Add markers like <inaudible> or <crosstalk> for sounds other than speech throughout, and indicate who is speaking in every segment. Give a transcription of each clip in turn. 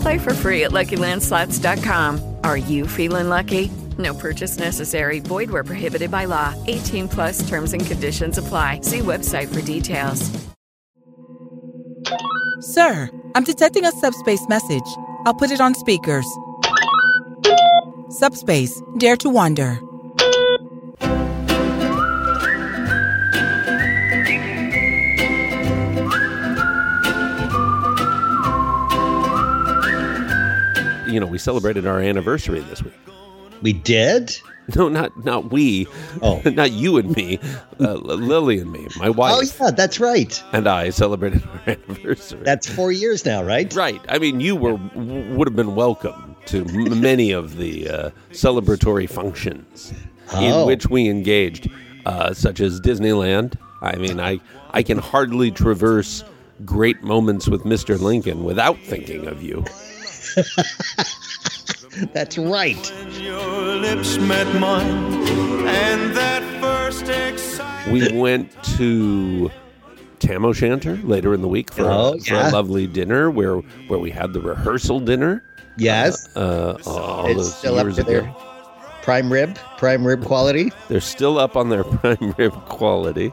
Speaker 1: Play for free at LuckyLandSlots.com. Are you feeling lucky? No purchase necessary. Void where prohibited by law. 18 plus terms and conditions apply. See website for details.
Speaker 2: Sir, I'm detecting a subspace message. I'll put it on speakers. Subspace, dare to wonder.
Speaker 3: You know, we celebrated our anniversary this week.
Speaker 4: We did?
Speaker 3: No, not not we.
Speaker 4: Oh. <laughs>
Speaker 3: not you and me. Uh, Lily and me, my wife.
Speaker 4: Oh, yeah, that's right.
Speaker 3: And I celebrated our <laughs> anniversary.
Speaker 4: That's four years now, right?
Speaker 3: right. I mean, you were would have been welcome to m- many of the uh, celebratory functions in
Speaker 4: Oh.
Speaker 3: which we engaged, uh, such as Disneyland. I mean, I I can hardly traverse great moments with Mr. Lincoln without thinking of you. <laughs>
Speaker 4: That's right.
Speaker 5: Your lips met mine, and that first.
Speaker 3: We went to Tam O'Shanter later in the week for,
Speaker 4: Oh,
Speaker 3: for a lovely dinner where where we had the rehearsal dinner.
Speaker 4: Yes.
Speaker 3: Uh, all
Speaker 4: it's
Speaker 3: those
Speaker 4: still up
Speaker 3: years
Speaker 4: to
Speaker 3: ago.
Speaker 4: their prime rib, prime rib quality. <laughs>
Speaker 3: They're still up on their <laughs> prime rib quality.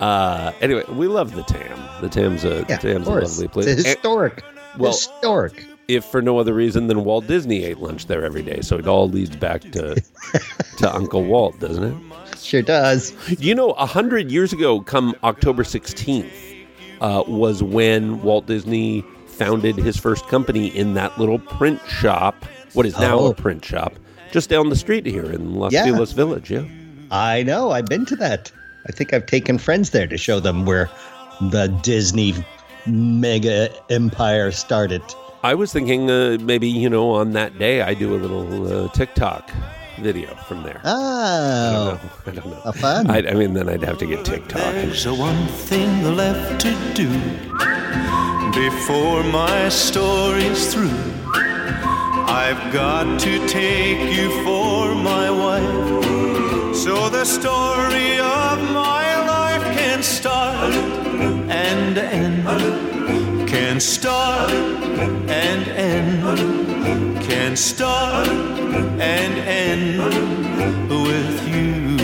Speaker 3: Uh, anyway, we love the Tam. The Tam's a
Speaker 4: Yeah,
Speaker 3: Tam's a lovely place.
Speaker 4: It's
Speaker 3: And
Speaker 4: historic.
Speaker 3: well-
Speaker 4: historic.
Speaker 3: If for no other reason than Walt Disney ate lunch there every day, so it all leads back to <laughs> to Uncle Walt, doesn't it?
Speaker 4: Sure does.
Speaker 3: You know, a hundred years ago, come October sixteenth, uh, was when Walt Disney founded his first company in that little print shop. What is now
Speaker 4: Oh.
Speaker 3: a print shop, just down the street here in Los
Speaker 4: Yeah.
Speaker 3: Feliz Village. Yeah.
Speaker 4: I know. I've been to that. I think I've taken friends there to show them where the Disney mega empire started.
Speaker 3: I was thinking uh, maybe you know on that day I do a little uh, TikTok video from there. I
Speaker 4: Oh,
Speaker 3: don't know. <laughs> I don't know.
Speaker 4: a fun.
Speaker 3: I, I mean, then I'd have to get TikTok.
Speaker 5: There's a one thing left to do before my story's through. I've got to take you for my wife, so the story of my life can start and end. Can start and end. Can start and end with you.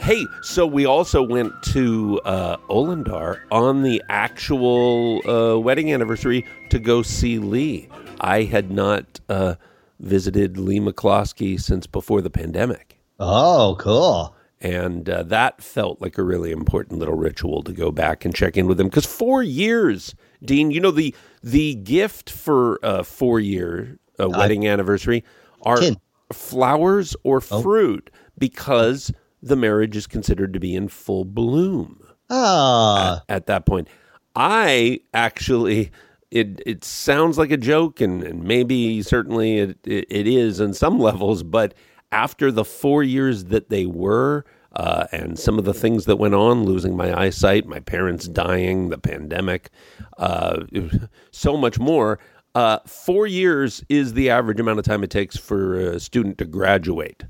Speaker 3: Hey, so we also went to uh, Olendar on the actual uh, wedding anniversary to go see Lee. I had not uh, visited Lee McCloskey since before the pandemic.
Speaker 4: Oh, cool.
Speaker 3: And uh, that felt like a really important little ritual to go back and check in with him. Because four years, Dean, you know, the the gift for a four year uh, wedding anniversary are
Speaker 4: Tin.
Speaker 3: flowers or fruit because the marriage is considered to be in full bloom
Speaker 4: Ah,
Speaker 3: at that point. I actually, it it sounds like a joke, and, and maybe certainly it, it, it is in some <laughs> levels, but after the four years that they were, uh, and some of the things that went on, losing my eyesight, my parents dying, the pandemic, uh, <laughs> so much more. Uh, four years is the average amount of time it takes for a student to graduate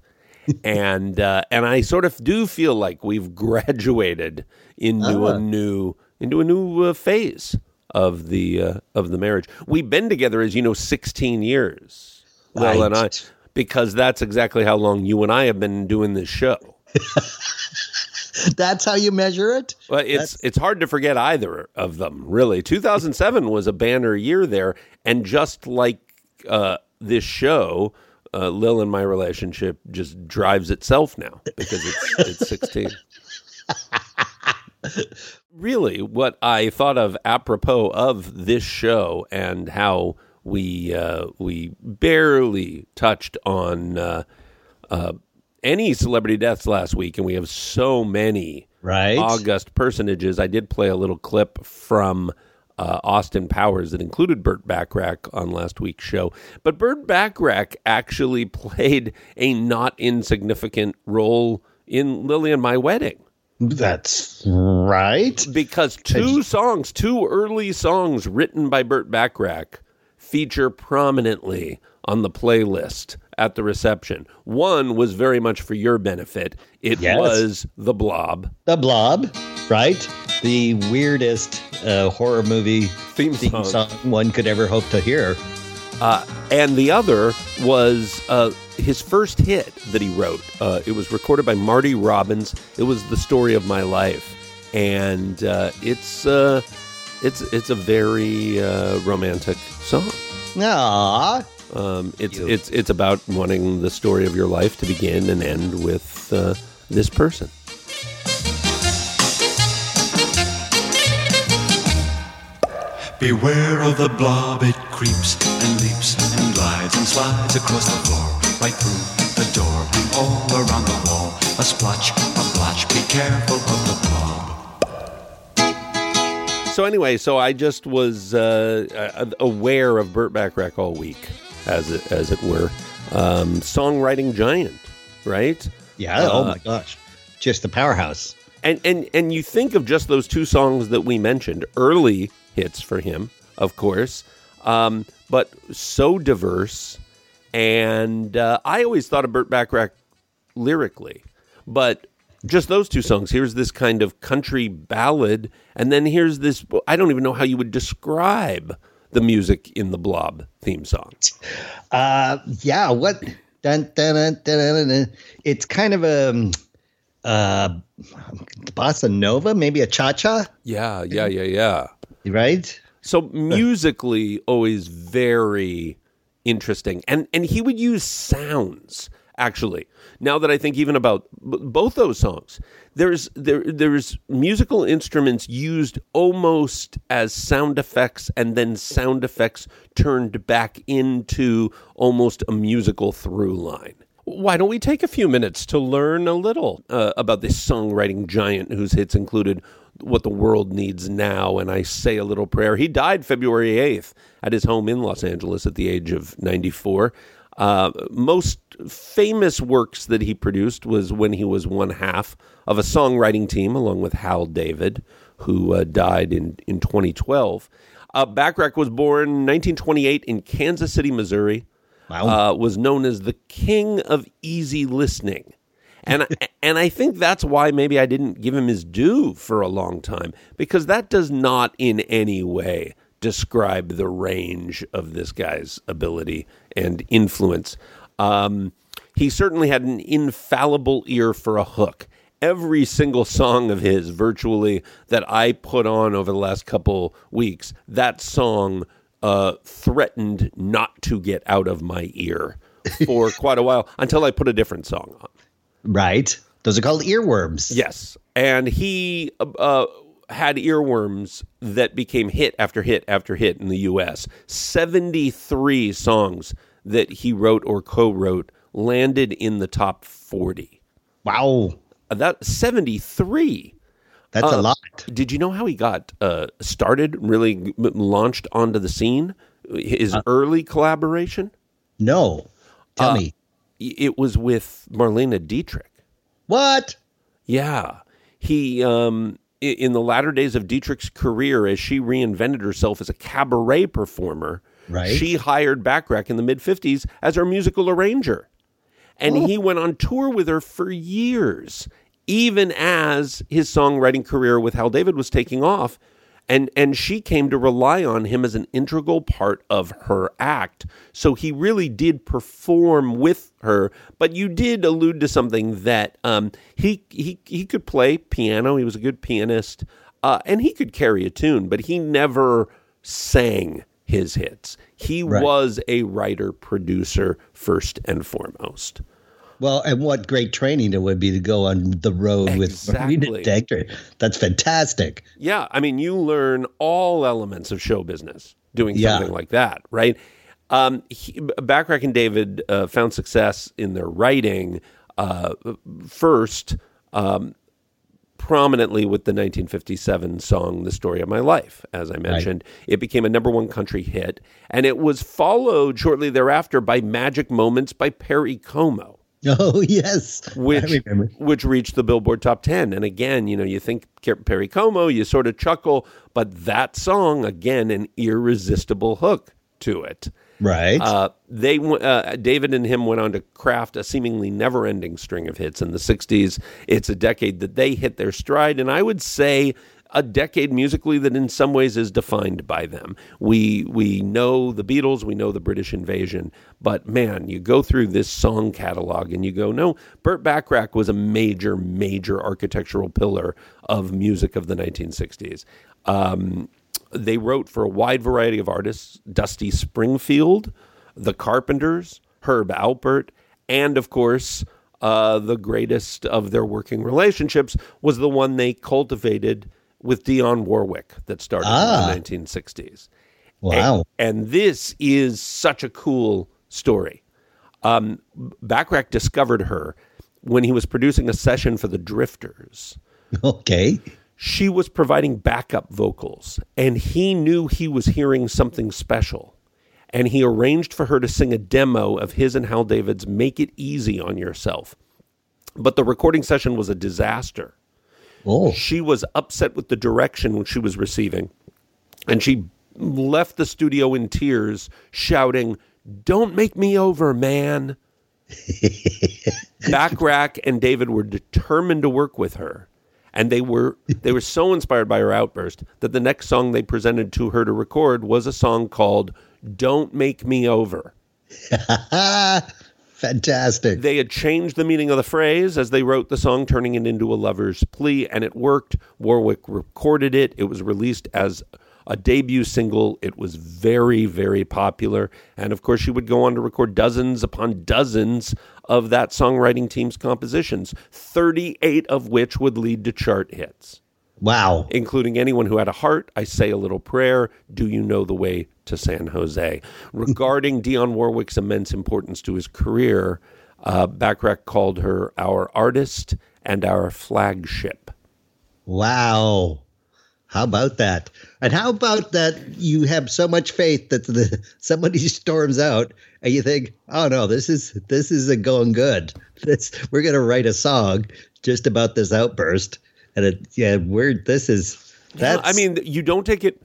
Speaker 3: <laughs> and uh, and I sort of do feel like we've <laughs> graduated into a new into a new uh, phase of the uh, of the marriage. We've been together, as you know, sixteen years. Will and I,
Speaker 4: Right.
Speaker 3: Because that's exactly how long you and I have been doing this show. <laughs>
Speaker 4: that's how you measure it.
Speaker 3: Well, it's it's hard to forget either of them, really. 2007 was a banner year there, and just like uh, this show, uh, Lil and my relationship just drives itself now because it's <laughs> it's 16. really, what I thought of apropos of this show and how we uh, we barely touched on uh, uh, any celebrity deaths last week, and we have so many
Speaker 4: Right.
Speaker 3: august personages. I did play a little clip from uh, Austin Powers that included Burt Bacharach on last week's show. But Burt Bacharach actually <laughs> played a not insignificant role in Lily and My Wedding
Speaker 4: That's right.
Speaker 3: because two songs, two early songs written by Burt Bacharach, feature prominently on the playlist at the reception. One was very much for your benefit. It
Speaker 4: Yes.
Speaker 3: was The Blob.
Speaker 4: The Blob, right? The weirdest uh, horror movie
Speaker 3: Theme
Speaker 4: theme
Speaker 3: song.
Speaker 4: song one could ever hope to hear.
Speaker 3: Uh, and the other was uh, his first hit that he wrote. Uh, it was recorded by Marty Robbins. It was the story of my life, and uh, it's uh, it's it's a very uh, romantic song.
Speaker 4: Aww.
Speaker 3: Um, it's
Speaker 4: You.
Speaker 3: it's it's about wanting the story of your life to begin and end with uh, this person.
Speaker 5: Beware of the blob, it creeps and leaps and glides and slides across the floor, right through the door, and all around the wall. A splotch, a blotch, be careful of the blob.
Speaker 3: So anyway, so I just was uh, uh, aware of Burt Bacharach all week, as it as it were, um, songwriting giant, right?
Speaker 4: Yeah. oh
Speaker 3: Uh,
Speaker 4: my gosh. Just the powerhouse.
Speaker 3: And and and you think of just those two songs that we mentioned, early hits for him, of course, um, but so diverse. And uh, I always thought of Burt Bacharach lyrically, but just those two songs. Here's this kind of country ballad, and then here's this. I don't even know how you would describe the music in the Blob theme song.
Speaker 4: Uh, yeah. What? Dun, dun, dun, dun, dun, dun. It's kind of a um, uh, bossa nova, maybe a cha cha,
Speaker 3: Yeah, yeah, yeah, yeah.
Speaker 4: right?
Speaker 3: So musically, always very interesting, and and he would use sounds. Actually, now that I think even about b- both those songs, there's there there's musical instruments used almost as sound effects, and then sound effects turned back into almost a musical through line. Why don't we take a few minutes to learn a little uh, about this songwriting giant whose hits included What the World Needs Now and I Say a Little Prayer? He died February 8th at his home in Los Angeles at the age of 94. Uh, most famous works that he produced was when he was one half of a songwriting team along with Hal David, who uh, died in, in 2012. Uh, Bacharach was born 1928 in Kansas City, Missouri
Speaker 4: Wow.
Speaker 3: uh, was known as the king of easy listening. And <laughs> and I think that's why maybe I didn't give him his due for a long time because that does not in any way describe the range of this guy's ability and influence. Um, he certainly had an infallible ear for a hook. Every single song of his, virtually, that I put on over the last couple weeks, that song uh, threatened not to get out of my ear for <laughs> quite a while until I put a different song on.
Speaker 4: right. Those are called earworms.
Speaker 3: Yes, and he uh, had earworms that became hit after hit after hit in the U.S. Seventy-three songs that he wrote or co-wrote landed in the top forty.
Speaker 4: Wow.
Speaker 3: Uh, That seventy-three.
Speaker 4: That's
Speaker 3: Uh,
Speaker 4: a lot.
Speaker 3: Did you know how he got uh, started? Really launched onto the scene. His early collaboration.
Speaker 4: No. Tell
Speaker 3: uh,
Speaker 4: me.
Speaker 3: It was with Marlene Dietrich.
Speaker 4: What?
Speaker 3: Yeah. He, um, in the latter days of Dietrich's career, as she reinvented herself as a cabaret performer,
Speaker 4: Right.
Speaker 3: she hired Bacharach in the mid 50s as her musical arranger. And he went on tour with her for years, even as his songwriting career with Hal David was taking off. And, and she came to rely on him as an integral part of her act. So he really did perform with her. But you did allude to something that um, he, he, he could play piano, he was a good pianist, uh, and he could carry a tune, but he never sang his hits. He
Speaker 4: Right.
Speaker 3: was a writer producer first and foremost.
Speaker 4: Well, and what great training it would be to go on the road with <laughs>
Speaker 3: Exactly.
Speaker 4: Marlene Dietrich. That's fantastic.
Speaker 3: Yeah, I mean, you learn all elements of show business doing
Speaker 4: Yeah.
Speaker 3: something like that, right? Um, he, Bacharach and David uh, found success in their writing uh, first, um, prominently with the 1957 song "The Story of My Life." As I mentioned, it became a number one country hit, and it was followed shortly thereafter by "Magic Moments" by Perry Como <laughs>
Speaker 4: Oh yes,
Speaker 3: which which reached the Billboard Top 10. And again, you know, you think Perry Como, you sort of chuckle, but that song again an irresistible hook to it.
Speaker 4: Right.
Speaker 3: Uh, they uh, David and him went on to craft a seemingly never-ending string of hits in the '60s. It's a decade that they hit their stride, and I would say a decade musically that, in some ways, is defined by them. We we know the Beatles, we know the British Invasion, but man, you go through this song catalog and you go, no, Burt Bacharach was a major, major architectural pillar of music of the 1960s. Um, they wrote for a wide variety of artists Dusty Springfield, The Carpenters, Herb Alpert, and of course, uh, the greatest of their working relationships was the one they cultivated with Dionne Warwick that started
Speaker 4: Ah.
Speaker 3: in the 1960s.
Speaker 4: wow.
Speaker 3: And this is such a cool story. Um, Bacharach discovered her when he was producing a session for the Drifters <laughs>
Speaker 4: Okay.
Speaker 3: She was providing backup vocals, and he knew he was hearing something special. And he arranged for her to sing a demo of his and Hal David's Make It Easy on Yourself. But the recording session was a disaster.
Speaker 4: Oh.
Speaker 3: She was upset with the direction she was receiving, and she left the studio in tears, shouting, Don't make me over, man. <laughs> Bacharach and David were determined to work with her. And they were they were so inspired by her outburst that the next song they presented to her to record was a song called Don't Make Me Over. <laughs>
Speaker 4: Fantastic.
Speaker 3: They had changed the meaning of the phrase as they wrote the song, turning it into a lover's plea, and it worked. Warwick recorded it. It was released as a debut single. It was very, very popular. And of course, she would go on to record dozens upon dozens of that songwriting team's compositions, 38 of which would lead to chart hits
Speaker 4: wow.
Speaker 3: including anyone who had a heart. I say a little prayer. Do you know the way to San Jose? <laughs> Regarding Dionne Warwick's immense importance to his career, uh, Bacharach called her our artist and our flagship.
Speaker 4: Wow. How about that? And how about that you have so much faith that the <laughs> somebody storms out and you think, "Oh no, this is this isn't going good. <laughs> This we're going to write a song just about this outburst." And it yeah, we're this is that's
Speaker 3: I mean, you don't take it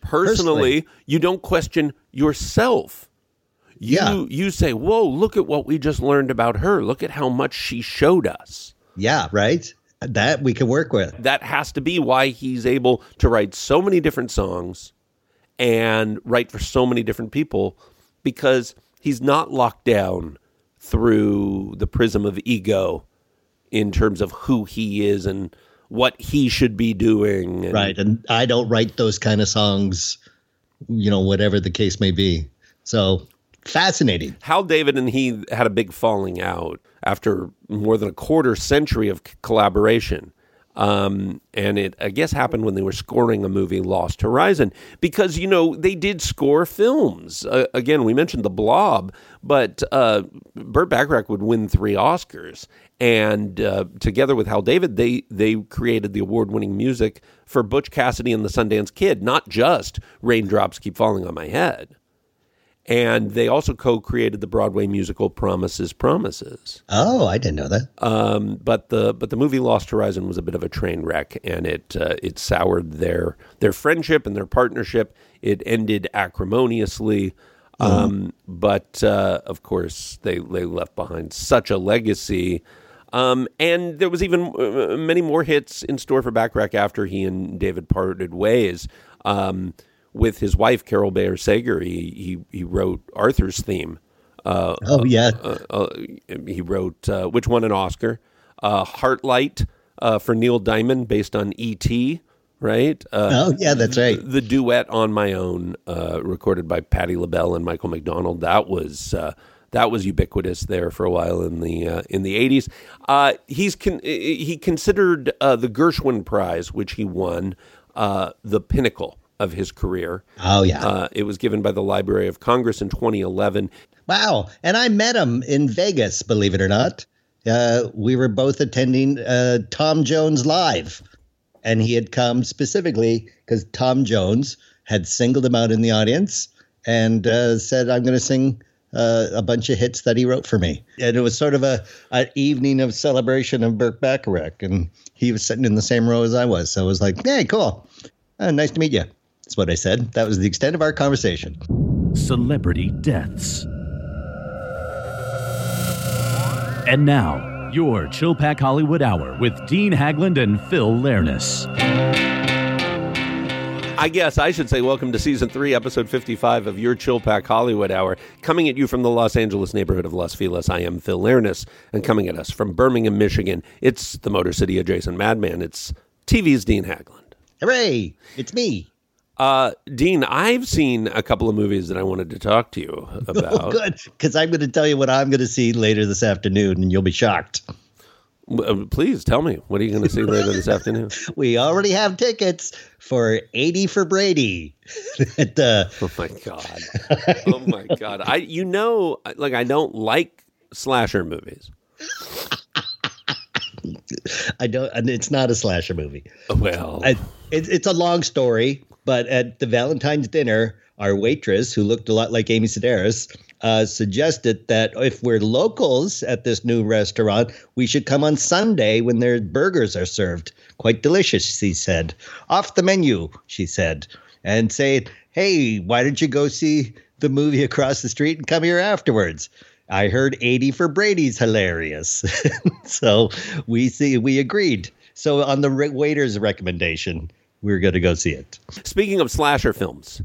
Speaker 3: personally. You don't question yourself. You
Speaker 4: Yeah.
Speaker 3: you say, "Whoa, look at what we just learned about her. Look at how much she showed us."
Speaker 4: yeah, right? That we can work with.
Speaker 3: that has to be why he's able to write so many different songs and write for so many different people because he's not locked down through the prism of ego in terms of who he is and what he should be doing. and-
Speaker 4: Right. And I don't write those kind of songs, you know, whatever the case may be. So fascinating.
Speaker 3: Hal David and he had a big falling out after more than a quarter century of collaboration. Um, and it, I guess, happened when they were scoring a movie, Lost Horizon, because, you know, they did score films. Uh, again, we mentioned The Blob, but uh, Burt Bacharach would win three Oscars. And uh, together with Hal David, they, they created the award winning music for Butch Cassidy and the Sundance Kid, not just Raindrops Keep Falling on My Head. And they also co created the Broadway musical Promises, Promises.
Speaker 4: Oh, I didn't know that.
Speaker 3: Um, but the but the movie Lost Horizon was a bit of a train wreck, and it uh, it soured their their friendship and their partnership. It ended acrimoniously, um, but uh, of course they they left behind such a legacy. Um, and there was even uh, many more hits in store for Bacharach after he and David parted ways. Um, with his wife Carol Bayer Sager, he he, he wrote Arthur's theme. Uh,
Speaker 4: Oh, yeah.
Speaker 3: uh, uh, he wrote uh, which won an Oscar. Uh, Heartlight uh, for Neil Diamond, based on E.T. right? Uh,
Speaker 4: Oh, yeah, that's right.
Speaker 3: the duet on my own, uh, recorded by Patti LaBelle and Michael McDonald. That was uh, that was ubiquitous there for a while in the uh, in the eighties. Uh, he's con- he considered uh, the Gershwin Prize, which he won, uh, the pinnacle of his career.
Speaker 4: Oh, yeah.
Speaker 3: Uh, it was given by the Library of Congress in 2011.
Speaker 4: Wow. And I met him in Vegas, believe it or not. Uh, we were both attending uh, Tom Jones Live. And he had come specifically because Tom Jones had singled him out in the audience and uh, said, I'm going to sing uh, a bunch of hits that he wrote for me. And it was sort of a an evening of celebration of Burt Bacharach. And he was sitting in the same row as I was. So I was like, hey, cool. Uh, nice to meet you. That's what I said. That was the extent of our conversation.
Speaker 6: Celebrity deaths. And now, your Chilpack Hollywood Hour with Dean Haglund and Phil Leirness.
Speaker 3: I guess I should say welcome to season three, episode 55 of your Chill Pack Hollywood Hour. Coming at you from the Los Angeles neighborhood of Los Feliz, I am Phil Leirness. And coming at us from Birmingham, Michigan, it's the Motor City adjacent madman. It's TV's Dean Haglund.
Speaker 4: Hooray! It's me.
Speaker 3: Uh, Dean, I've seen a couple of movies that I wanted to talk to you <laughs> about.
Speaker 4: Oh, good. Because I'm going to tell you what I'm going to see later this afternoon, and you'll be shocked.
Speaker 3: Uh, Please tell me, what are you going to see later this afternoon? <laughs>
Speaker 4: We already have tickets for 80 for Brady. <laughs> at the,
Speaker 3: Oh my god! Oh my god! I, you know, like I don't like slasher movies.
Speaker 4: I don't, and it's not a slasher movie.
Speaker 3: Well,
Speaker 4: I, it, it's a long story, but at the Valentine's dinner, our waitress, who looked a lot like Amy Sedaris, uh, suggested that if we're locals at this new restaurant, we should come on Sunday when their burgers are served. Quite delicious, she said. Off the menu, she said, and say, hey, why don't you go see the movie across the street and come here afterwards? I heard 80 for Brady's hilarious. <laughs> so we see we agreed. So on the waiter's recommendation, we're going to go see it.
Speaker 3: Speaking of slasher films,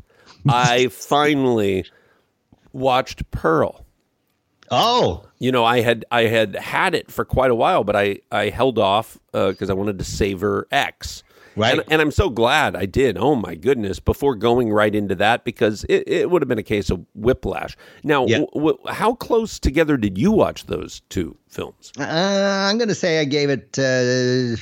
Speaker 3: I <laughs> finally watched Pearl.
Speaker 4: Oh,
Speaker 3: You know, I had I had had it for quite a while, but I I held off because I wanted to savor X.
Speaker 4: Right.
Speaker 3: And, and I'm so glad I did. Oh my goodness! Before going right into that, because it, it would have been a case of whiplash. Now,
Speaker 4: Yeah.
Speaker 3: w- w- how close together did you watch those two films?
Speaker 4: uh, I'm going to say I gave it uh,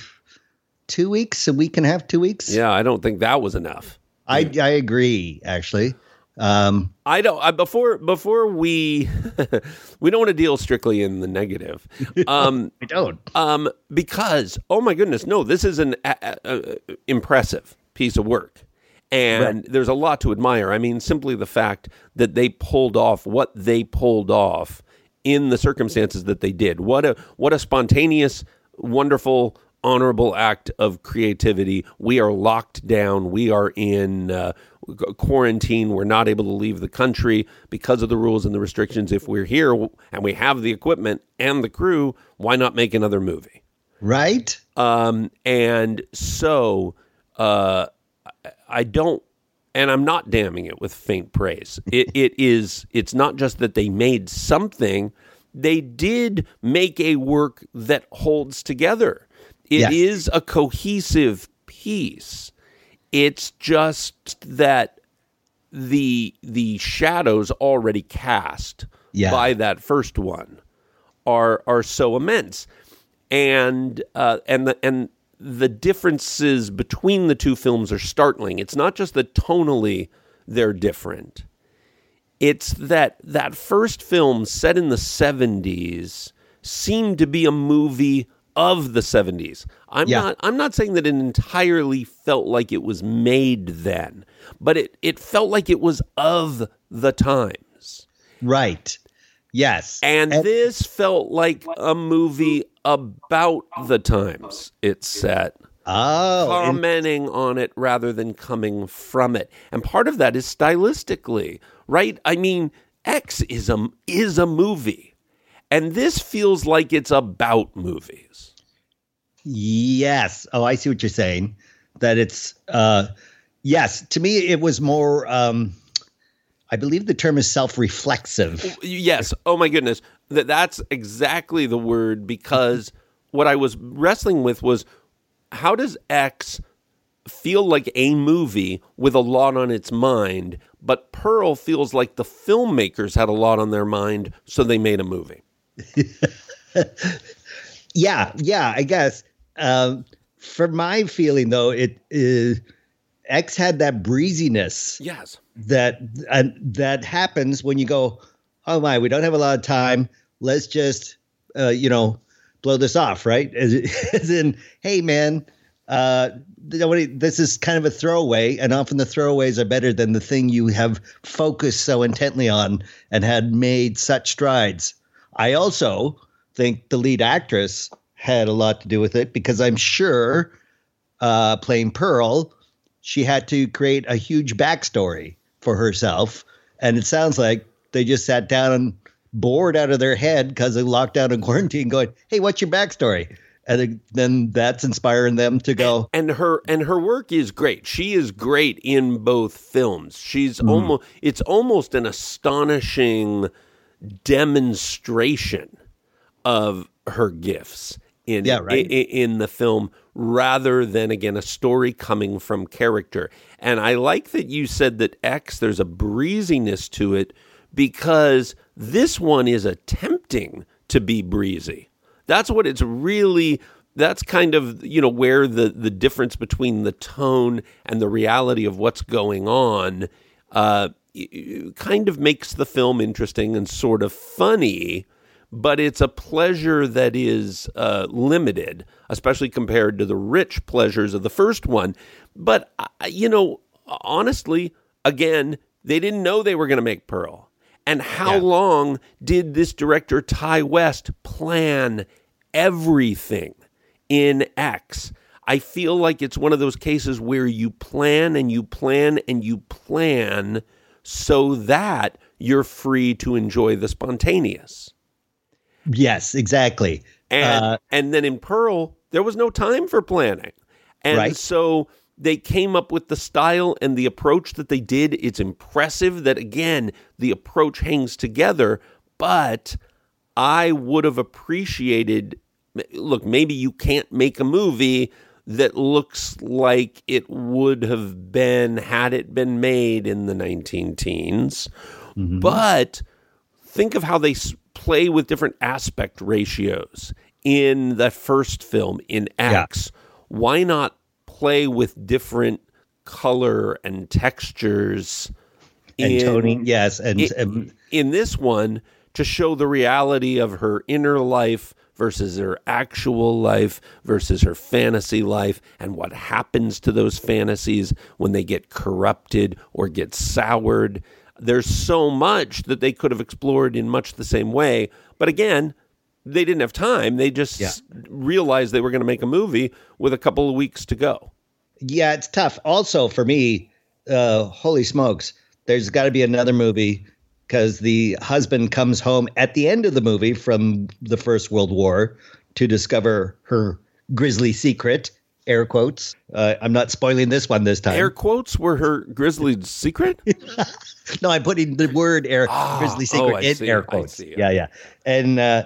Speaker 4: two weeks, a week and a half, two weeks.
Speaker 3: Yeah, I don't think that was enough.
Speaker 4: I I agree. Actually, um,
Speaker 3: I don't. I, before before we <laughs> we don't want to deal strictly in the negative, <laughs> um,
Speaker 4: I don't.
Speaker 3: um, because oh my goodness, no, this is an uh, uh, impressive piece of work, and there's a lot to admire. I mean, simply the fact that they pulled off what they pulled off in the circumstances that they did. What a what a spontaneous, wonderful. Honorable act of creativity. We are locked down. We are in uh, quarantine. We're not able to leave the country because of the rules and the restrictions. If we're here and we have the equipment and the crew, why not make another movie?
Speaker 4: Right?
Speaker 3: Um, and so uh, I- don't, and I'm not damning it with faint praise. <laughs> It, it is. It's not just that they made something; they did make a work that holds together. It is
Speaker 4: Yes.
Speaker 3: a cohesive piece. It's just that the the shadows already cast
Speaker 4: Yeah.
Speaker 3: by that first one are are so immense, and uh, and the and the differences between the two films are startling. It's not just that tonally they're different. It's that that first film set in the 70s seemed to be a movie of the 70s. I'm
Speaker 4: Yeah.
Speaker 3: not I'm not saying that it entirely felt like it was made then, but it it felt like it was of the times.
Speaker 4: Right. Yes.
Speaker 3: And this felt like a movie about the times it's set
Speaker 4: oh, and-
Speaker 3: commenting on it rather than coming from it. And part of that is stylistically, right? I mean, X is a is a movie. And this feels like it's about movies.
Speaker 4: Yes. Oh, I see what you're saying. That it's uh yes, to me it was more um I believe the term is self-reflexive.
Speaker 3: Yes. Oh my goodness. That that's exactly the word because what I was wrestling with was how does X feel like a movie with a lot on its mind, but Pearl feels like the filmmakers had a lot on their mind, so they made a movie. <laughs>
Speaker 4: Yeah, yeah, I guess. Um, for my feeling, though, it is X had that breeziness
Speaker 3: Yes.
Speaker 4: that uh, that happens when you go, oh my, we don't have a lot of time. Let's just, uh, you know, blow this off, right? As, <laughs> as in, hey man, uh, nobody, this is kind of a throwaway, and often the throwaways are better than the thing you have focused so intently on and had made such strides. I also think the lead actress had a lot to do with it because I'm sure uh, playing Pearl, she had to create a huge backstory for herself. And it sounds like they just sat down and bored out of their head because they locked down in <laughs> quarantine, going, "Hey, what's your backstory?" And then that's inspiring them to go.
Speaker 3: and her and her work is great. She is great in both films. She's almost it's almost an astonishing demonstration of her gifts in
Speaker 4: Yeah, right.
Speaker 3: i- i- in the film rather than again a story coming from character. And I like that you said that X there's a breeziness to it because this one is attempting to be breezy. That's what it's really that's kind of you know where the the difference between the tone and the reality of what's going on uh kind of makes the film interesting and sort of funny but it's a pleasure that is uh, limited, especially compared to the rich pleasures of the first one. But, uh, you know, honestly, again, they didn't know they were going to make Pearl. And how long did this director, Ti West, plan everything in X? I feel like it's one of those cases where you plan and you plan and you plan so that you're free to enjoy the spontaneous.
Speaker 4: Yes, exactly.
Speaker 3: And
Speaker 4: Uh,
Speaker 3: and then in Pearl, there was no time for planning. And
Speaker 4: Right.
Speaker 3: so they came up with the style and the approach that they did. It's impressive that again, the approach hangs together, but I would have appreciated look, maybe you can't make a movie that looks like it would have been had it been made in the 19 teens. Mm-hmm. But think of how they play with different aspect ratios in the first film in X. Why not play with different color and textures
Speaker 4: and
Speaker 3: in-
Speaker 4: toning, yes, and, and
Speaker 3: in this one to show the reality of her inner life versus her actual life versus her fantasy life and what happens to those fantasies when they get corrupted or get soured. There's so much that they could have explored in much the same way. But again, they didn't have time. They just
Speaker 4: Yeah.
Speaker 3: realized they were going to make a movie with a couple of weeks to go.
Speaker 4: yeah, it's tough. Also, for me, uh, holy smokes, there's got to be another movie because the husband comes home at the end of the movie from the First World War to discover her grisly secret. Air quotes. Uh, I'm not spoiling this one this time.
Speaker 3: Air quotes were her grisly secret. <laughs>
Speaker 4: no, I'm putting the word air grisly secret
Speaker 3: oh,
Speaker 4: in
Speaker 3: see,
Speaker 4: air quotes.
Speaker 3: see.
Speaker 4: Yeah, yeah. And uh,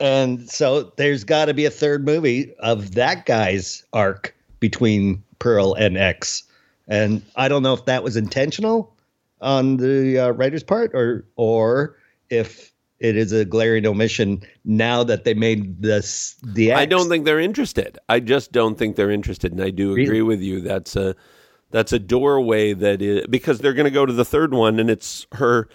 Speaker 4: and so there's got to be a third movie of that guy's arc between Pearl and X. And I don't know if that was intentional on the uh, writer's part or or if it is a glaring omission now that they made this the X.
Speaker 3: I don't think they're interested. I just don't think they're interested, and I do agree
Speaker 4: Really?
Speaker 3: with you. That's a that's a doorway that is because they're going to go to the third one, and it's her,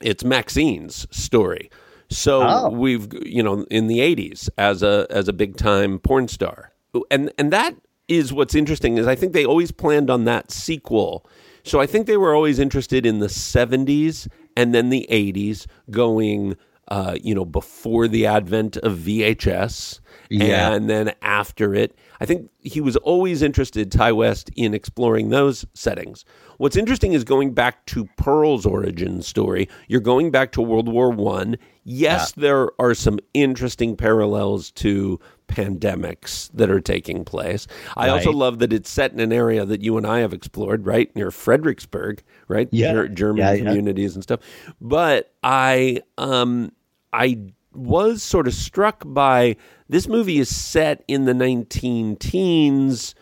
Speaker 3: it's Maxine's story. So
Speaker 4: Oh.
Speaker 3: we've you know in the '80s as a as a big time porn star, and and that is what's interesting is I think they always planned on that sequel. So I think they were always interested in the '70s and then the '80s, going uh, you know before the advent of VHS,
Speaker 4: Yeah.
Speaker 3: and then after it. I think he was always interested, Ti West, in exploring those settings. What's interesting is going back to Pearl's origin story. You're going back to World War One. Yes, there are some interesting parallels to pandemics that are taking place. I also love that it's set in an area that you and I have explored, right near Fredericksburg, right?
Speaker 4: Yeah.
Speaker 3: Ger- German
Speaker 4: Yeah, yeah.
Speaker 3: communities and stuff. But I, um, I was sort of struck by this movie is set in the 19 teens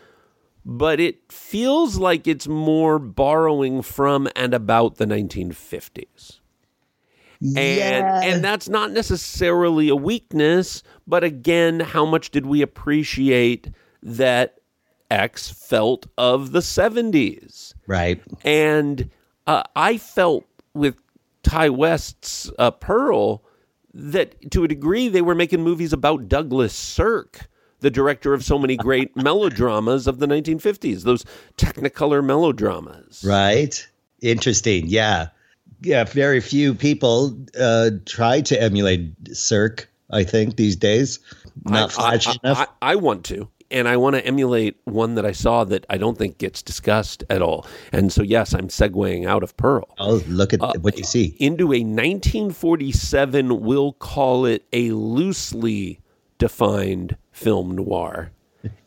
Speaker 3: but it feels like it's more borrowing from and about the 1950s. And
Speaker 4: Yeah.
Speaker 3: and that's not necessarily a weakness, but again, how much did we appreciate that X felt of the 70s?
Speaker 4: Right.
Speaker 3: And uh, I felt with Ti West's uh, Pearl that to a degree they were making movies about Douglas Sirk, the director of so many great <laughs> melodramas of the 1950s, those Technicolor melodramas.
Speaker 4: Right. Interesting. Yeah. Yeah. Very few people uh, try to emulate Sirk, I think, these days. Not
Speaker 3: I,
Speaker 4: flashy
Speaker 3: I,
Speaker 4: enough.
Speaker 3: I, I want to. And I want to emulate one that I saw that I don't think gets discussed at all. And so, yes, I'm segueing out of Pearl.
Speaker 4: oh, look at
Speaker 3: Uh,
Speaker 4: what you see.
Speaker 3: into a 1947, we'll call it a loosely defined film noir.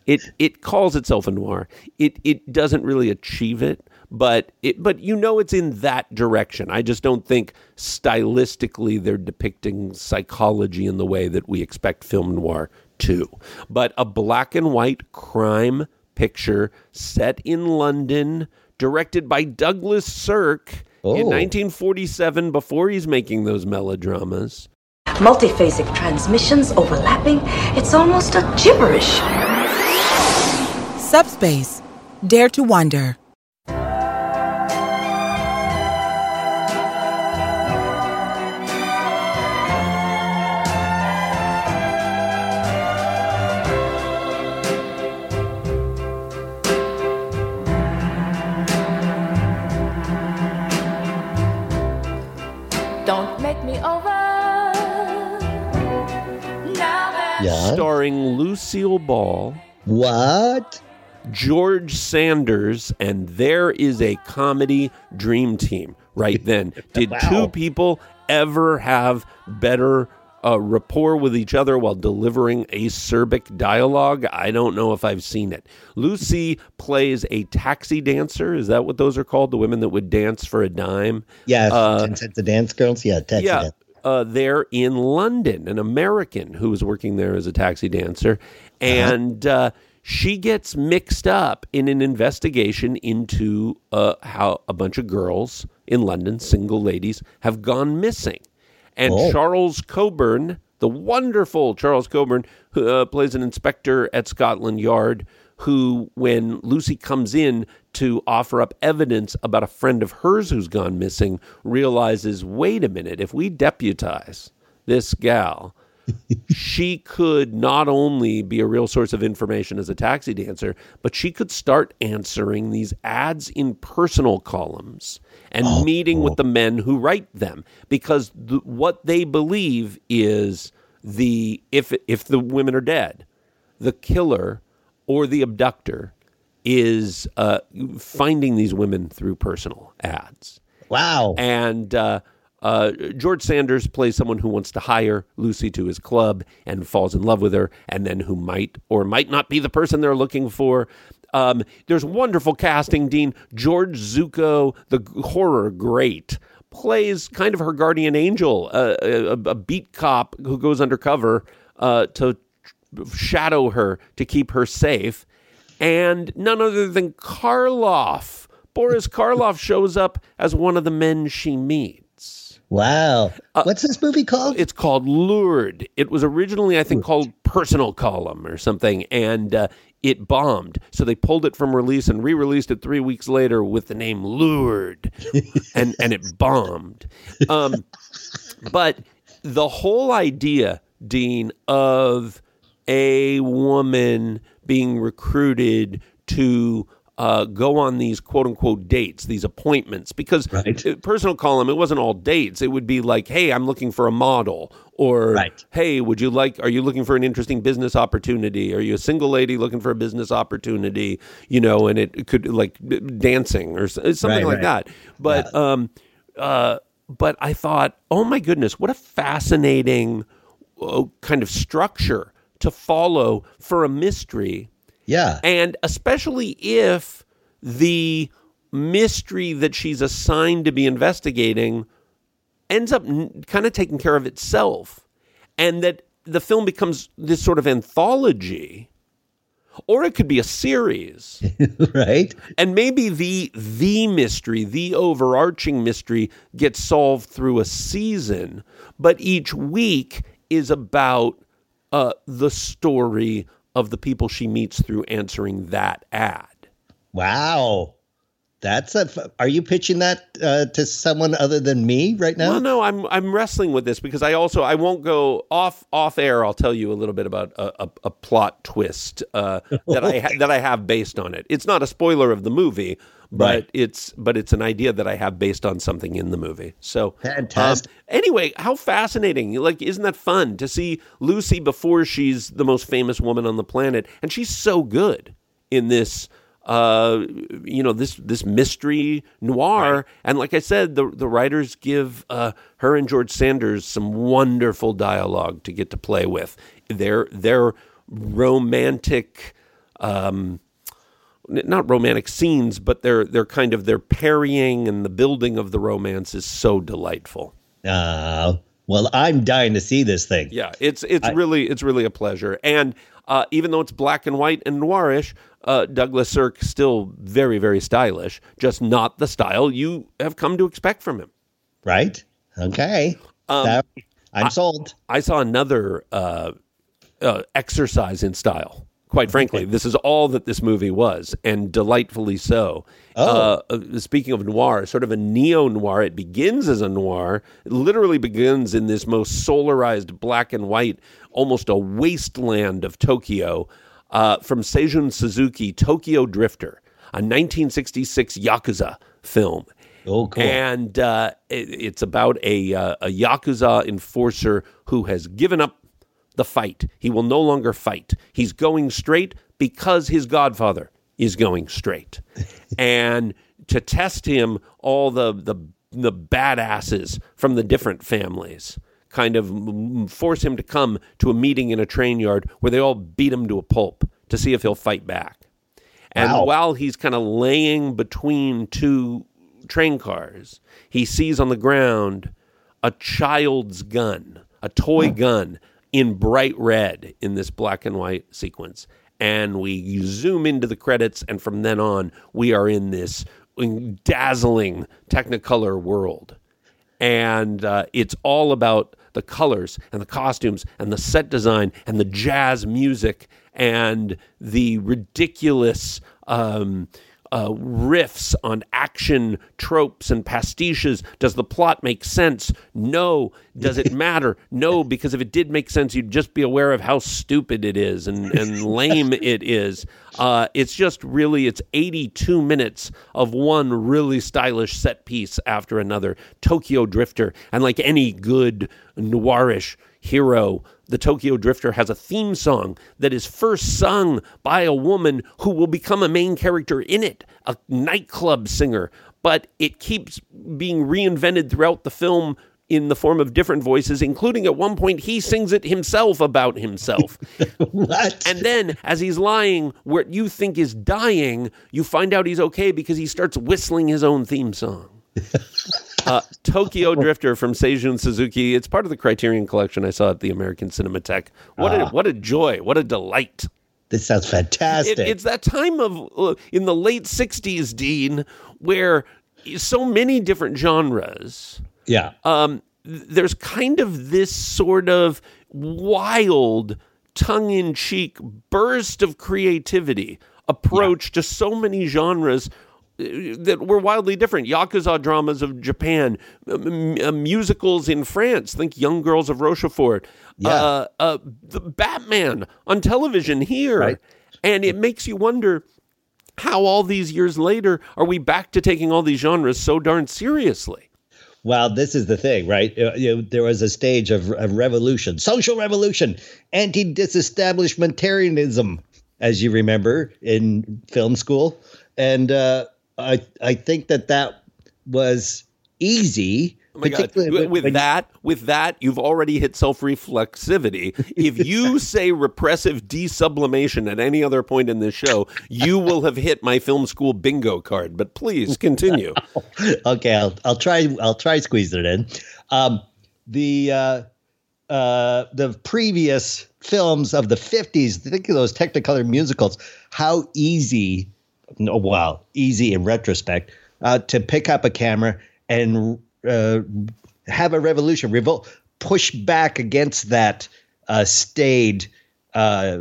Speaker 3: It it calls itself a noir. It it doesn't really achieve it, but it but you know it's in that direction. I just don't think stylistically they're depicting psychology in the way that we expect film noir to. But a black and white crime picture set in London, directed by Douglas Sirk in
Speaker 4: Oh.
Speaker 3: 1947 before he's making those melodramas.
Speaker 7: Multiphasic transmissions overlapping. It's almost a gibberish.
Speaker 2: Subspace. Dare to wonder.
Speaker 3: Lucille Ball,
Speaker 4: What?
Speaker 3: George Sanders, and there is a comedy dream team right then. <laughs> Did
Speaker 4: Wow.
Speaker 3: two people ever have better uh, rapport with each other while delivering acerbic dialogue? I don't know if I've seen it. Lucy plays a taxi dancer. Is that what those are called? The women that would dance for a dime?
Speaker 4: Yeah.
Speaker 3: Uh,
Speaker 4: Ten Cents a Dance Girls? Yeah. Taxi
Speaker 3: yeah,
Speaker 4: Dance.
Speaker 3: Uh, there in London, an American who was working there as a taxi dancer, and uh, she gets mixed up in an investigation into uh, how a bunch of girls in London, single ladies, have gone missing, and
Speaker 4: Oh.
Speaker 3: Charles Coburn, the wonderful Charles Coburn, who uh, plays an inspector at Scotland Yard. Who, when Lucy comes in to offer up evidence about a friend of hers who's gone missing, realizes wait a minute, if we deputize this gal, <laughs> she could not only be a real source of information as a taxi dancer, but she could start answering these ads in personal columns and oh, meeting with the men who write them. Because the, what they believe is the if if the women are dead, the killer or the abductor is uh, finding these women through personal ads.
Speaker 4: Wow.
Speaker 3: And uh, uh, George Sanders plays someone who wants to hire Lucy to his club and falls in love with her, and then who might or might not be the person they're looking for. Um, there's wonderful casting. Dean George Zucco, the horror great, plays kind of her guardian angel, uh, a, a beat cop who goes undercover uh, to shadow her to keep her safe. And none other than Karloff. Boris Karloff shows up as one of the men she meets.
Speaker 4: Wow. What's this movie called?
Speaker 3: It's called Lured. It was originally, I think, called Personal Column or something, and uh, it bombed. So they pulled it from release and re-released it three weeks later with the name Lured, <laughs> and and it bombed. Um, but the whole idea, Dean, of a woman being recruited to uh, go on these quote unquote dates, these appointments, because
Speaker 4: Right.
Speaker 3: personal column, it wasn't all dates. It would be like, hey, I'm looking for a model, or
Speaker 4: Right.
Speaker 3: hey, would you like, are you looking for an interesting business opportunity? Are you a single lady looking for a business opportunity? You know, and it could like dancing or something
Speaker 4: Right,
Speaker 3: like that. But, um, uh, but I thought, oh my goodness, what a fascinating uh, kind of structure to follow for a mystery.
Speaker 4: yeah.
Speaker 3: And especially if the mystery that she's assigned to be investigating ends up n- kind of taking care of itself. And that the film becomes this sort of anthology or it could be a series. <laughs>
Speaker 4: right?
Speaker 3: And maybe the the mystery, the overarching mystery gets solved through a season, but each week is about uh, the story of the people she meets through answering that ad.
Speaker 4: Wow. That's a. Are you pitching that uh, to someone other than me right now?
Speaker 3: Well, no, I'm I'm wrestling with this because I also I won't go off off air. I'll tell you a little bit about a, a, a plot twist uh, <laughs> that I ha- that I have based on it. It's not a spoiler of the movie, but
Speaker 4: Right.
Speaker 3: it's but it's an idea that I have based on something in the movie. So
Speaker 4: Fantastic.
Speaker 3: um, anyway, how fascinating! Like, isn't that fun to see Lucy before she's the most famous woman on the planet, and she's so good in this. Uh, you know this this mystery noir, and like I said, the the writers give uh, her and George Sanders some wonderful dialogue to get to play with. Their their romantic, um, not romantic scenes, but their their kind of their parrying and the building of the romance is so delightful.
Speaker 4: Uh, well, I'm dying to see this thing.
Speaker 3: Yeah, it's it's really it's really a pleasure. And uh, even though it's black and white and noirish, uh, Douglas Sirk still very very stylish. Just not the style you have come to expect from him.
Speaker 4: Right? Okay.
Speaker 3: Um,
Speaker 4: That- I'm sold.
Speaker 3: I saw another uh, uh, exercise in style. Quite frankly, this is all that this movie was, and delightfully so. Uh, uh, speaking of noir, sort of a neo noir, it begins as a noir. It literally begins in this most solarized black and white, almost a wasteland of Tokyo. Uh, from Seijun Suzuki, Tokyo Drifter, a 1966 Yakuza film.
Speaker 4: Oh, cool.
Speaker 3: And uh, it, it's about a, uh, a Yakuza enforcer who has given up the fight. He will no longer fight. He's going straight because his godfather is going straight. <laughs> and to test him, all the, the, the badasses from the different families kind of force him to come to a meeting in a train yard where they all beat him to a pulp to see if he'll fight back. And
Speaker 4: Wow.
Speaker 3: while he's kind of laying between two train cars, he sees on the ground a child's gun, a toy hmm. gun in bright red in this black and white sequence. And we zoom into the credits, and from then on, we are in this dazzling Technicolor world and uh, it's all about the colors and the costumes and the set design and the jazz music and the ridiculous um, uh, riffs on action tropes and pastiches. Does the plot make sense? No. Does it <laughs> matter? No, because if it did make sense, you'd just be aware of how stupid it is and, and <laughs> lame it is. Uh, it's just really, it's 82 minutes of one really stylish set piece after another. Tokyo Drifter. And like any good noirish hero, the Tokyo Drifter has a theme song that is first sung by a woman who will become a main character in it, a nightclub singer. But it keeps being reinvented throughout the film in the form of different voices, including at one point he sings it himself about himself. <laughs>
Speaker 4: what?
Speaker 3: And then, as he's lying, what you think is dying, you find out he's okay because he starts whistling his own theme song. <laughs> Uh, Tokyo Drifter from Seijun Suzuki. It's part of the Criterion Collection I saw at the American Cinematheque. What a what a joy! What a delight!
Speaker 4: This sounds fantastic.
Speaker 3: It, it's that time of uh, in the late '60s, Dean, where so many different genres
Speaker 4: yeah.
Speaker 3: um, there's kind of this sort of wild, tongue in cheek burst of creativity approach to so many genres that were wildly different. Yakuza dramas of Japan, musicals in France, think Young Girls of Rochefort,
Speaker 4: Yeah.
Speaker 3: uh, uh, the Batman on television here.
Speaker 4: Right.
Speaker 3: And it makes you wonder how all these years later are we back to taking all these genres so darn seriously?
Speaker 4: Well, this is the thing, right? Uh, you know, there was a stage of, of revolution, social revolution, anti disestablishmentarianism, as you remember in film school. And uh, I, I think that that was easy.
Speaker 3: Oh my God.
Speaker 4: particularly
Speaker 3: With, with that, with that, you've already hit self-reflexivity. if <laughs> you say repressive desublimation at any other point in this show, you will have hit my film school bingo card. But please continue. <laughs>
Speaker 4: okay, I'll I'll try I'll try squeezing it in. Um, the uh, uh, the previous films of the 50s, think of those Technicolor musicals, how easy, no, well, easy in retrospect, uh, to pick up a camera and uh, have a revolution, revolt, push back against that uh, staid, uh,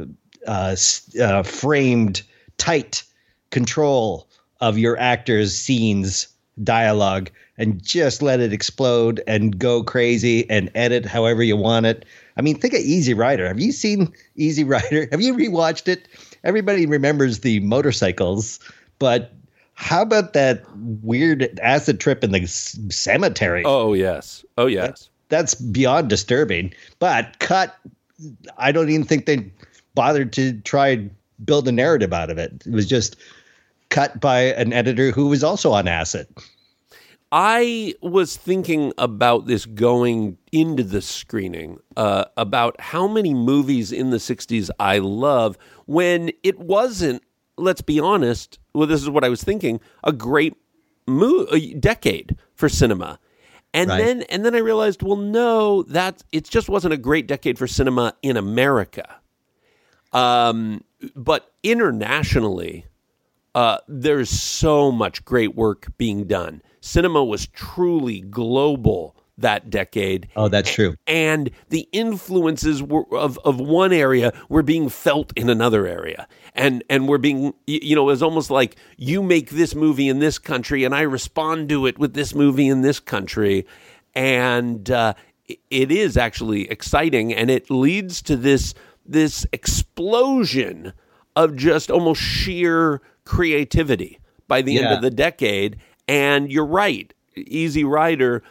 Speaker 4: uh, uh, framed, tight control of your actors' scenes, dialogue, and just let it explode and go crazy and edit however you want it. I mean, think of Easy Rider. Have you seen Easy Rider? <laughs> Have you rewatched it? Everybody remembers the motorcycles, but how about that weird acid trip in the cemetery?
Speaker 3: Oh yes. Oh yes.
Speaker 4: That's beyond disturbing. But cut. I don't even think they bothered to try and build a narrative out of it. It was just cut by an editor who was also on acid.
Speaker 3: I was thinking about this going into the screening uh, about how many movies in the 60s I love when it wasn't, let's be honest, well, this is what I was thinking, a great mo- a decade for cinema. And
Speaker 4: Right.
Speaker 3: then and then I realized, well, no, that it just wasn't a great decade for cinema in America. Um, but internationally, uh, there's so much great work being done. Cinema was truly global that decade.
Speaker 4: Oh, that's true.
Speaker 3: And the influences were, of, of one area were being felt in another area. And, and we're being, you know, it was almost like you make this movie in this country and I respond to it with this movie in this country. And uh, it- it is actually exciting and it leads to this, this explosion of just almost sheer creativity by the end of the decade. And you're right, Easy Rider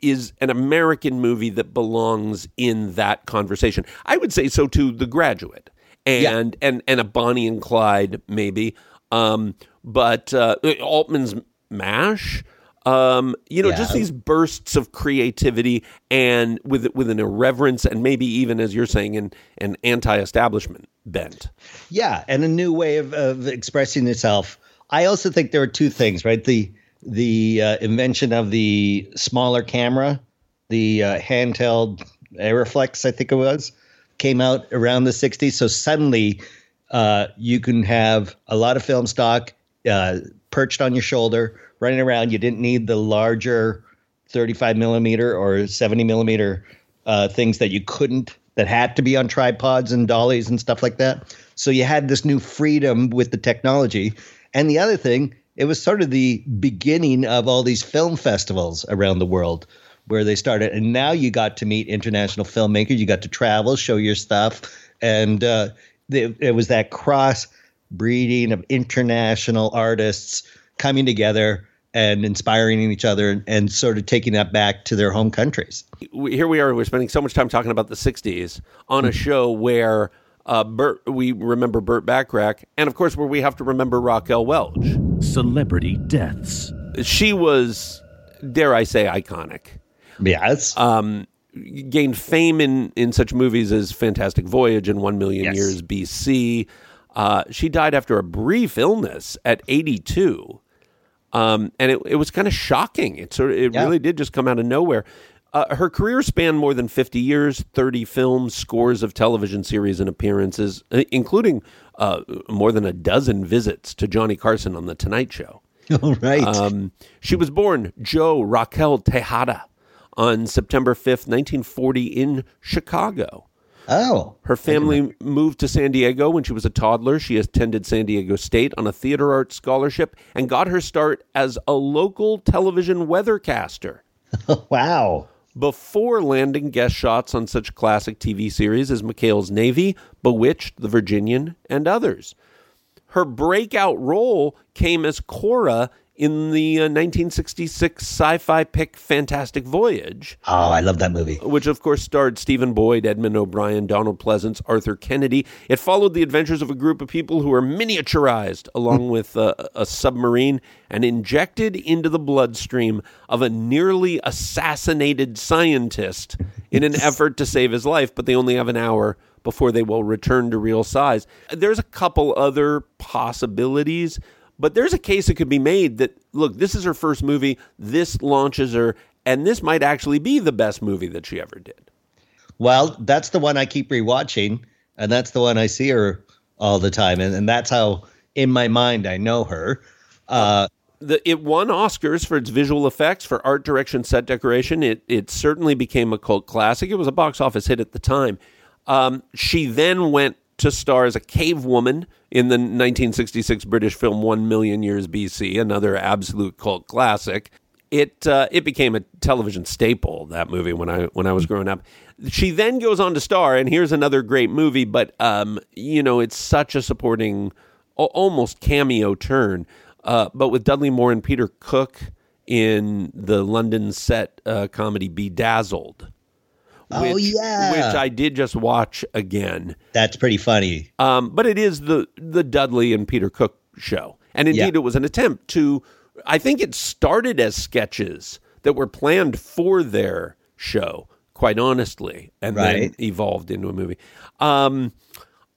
Speaker 3: is an American movie that belongs in that conversation. I would say so too. The Graduate and and and a Bonnie and Clyde maybe, um, but uh, Altman's Mash. Um, you know, just these bursts of creativity and with with an irreverence and maybe even as you're saying, an an anti-establishment bent.
Speaker 4: Yeah, and a new way of, of expressing itself. I also think there are two things, right? The the uh, invention of the smaller camera, the uh, handheld Arriflex, I think it was, came out around the '60s. So suddenly, uh, you can have a lot of film stock uh, perched on your shoulder, running around. You didn't need the larger 35 millimeter or 70 millimeter uh, things that you couldn't that had to be on tripods and dollies and stuff like that. So you had this new freedom with the technology. And the other thing, it was sort of the beginning of all these film festivals around the world where they started. And now you got to meet international filmmakers. You got to travel, show your stuff. And uh, it, it was that cross breeding of international artists coming together and inspiring each other and, and sort of taking that back to their home countries.
Speaker 3: here we are. We're spending so much time talking about the '60s on a show where uh, Burt, we remember Burt Bacharach, and of course, where we have to remember Raquel Welch.
Speaker 6: Celebrity deaths.
Speaker 3: She was, dare I say, iconic.
Speaker 4: Yes.
Speaker 3: Um, gained fame in in such movies as Fantastic Voyage and One Million
Speaker 4: Yes.
Speaker 3: Years BC. Uh, she died after a brief illness at 82. Um, and it, it was kind of shocking. It sort of, it
Speaker 4: Yeah.
Speaker 3: really did just come out of nowhere. Uh, her career spanned more than 50 years, 30 films, scores of television series and appearances, uh, including uh, more than a dozen visits to Johnny Carson on The Tonight Show. <laughs>
Speaker 4: All right.
Speaker 3: Um, she was born Jo Raquel Tejada on September 5th, 1940, in Chicago.
Speaker 4: oh.
Speaker 3: Her family moved to San Diego when she was a toddler. She attended San Diego State on a theater arts scholarship and got her start as a local television weathercaster <laughs>
Speaker 4: wow.
Speaker 3: Before landing guest shots on such classic TV series as McHale's Navy, Bewitched, The Virginian, and others. Her breakout role came as Cora in the uh, 1966 sci-fi pic Fantastic Voyage,
Speaker 4: Oh, I love that movie.
Speaker 3: which of course starred Stephen Boyd, Edmund O'Brien, Donald Pleasence, Arthur Kennedy. It followed the adventures of a group of people who were miniaturized along with uh, a submarine and injected into the bloodstream of a nearly assassinated scientist in an effort to save his life, but they only have an hour before they will return to real size. There's a couple other possibilities, but there's a case that could be made that look, this is her first movie, this launches her, and this might actually be the best movie that she ever did.
Speaker 4: Well, that's the one I keep rewatching, and that's the one I see her all the time, and, and that's how in my mind I know her. Uh,
Speaker 3: the, it won Oscars for its visual effects, for art direction, set decoration. It it certainly became a cult classic. It was a box office hit at the time. Um, she then went to star as a cave woman in the 1966 British film One Million Years BC, another absolute cult classic. It uh, it became a television staple that movie when I when I was growing up. She then goes on to star, and here's another great movie, but um, you know it's such a supporting, almost cameo turn. Uh, but with Dudley Moore and Peter Cook in the London set uh, comedy Bedazzled.
Speaker 4: Oh, yeah.
Speaker 3: which I did just watch again.
Speaker 4: that's pretty funny.
Speaker 3: Um, but it is the the Dudley and Peter Cook show, and indeed
Speaker 4: Yeah.
Speaker 3: it was an attempt to. I think it started as sketches that were planned for their show, quite honestly, and then evolved into a movie. Um,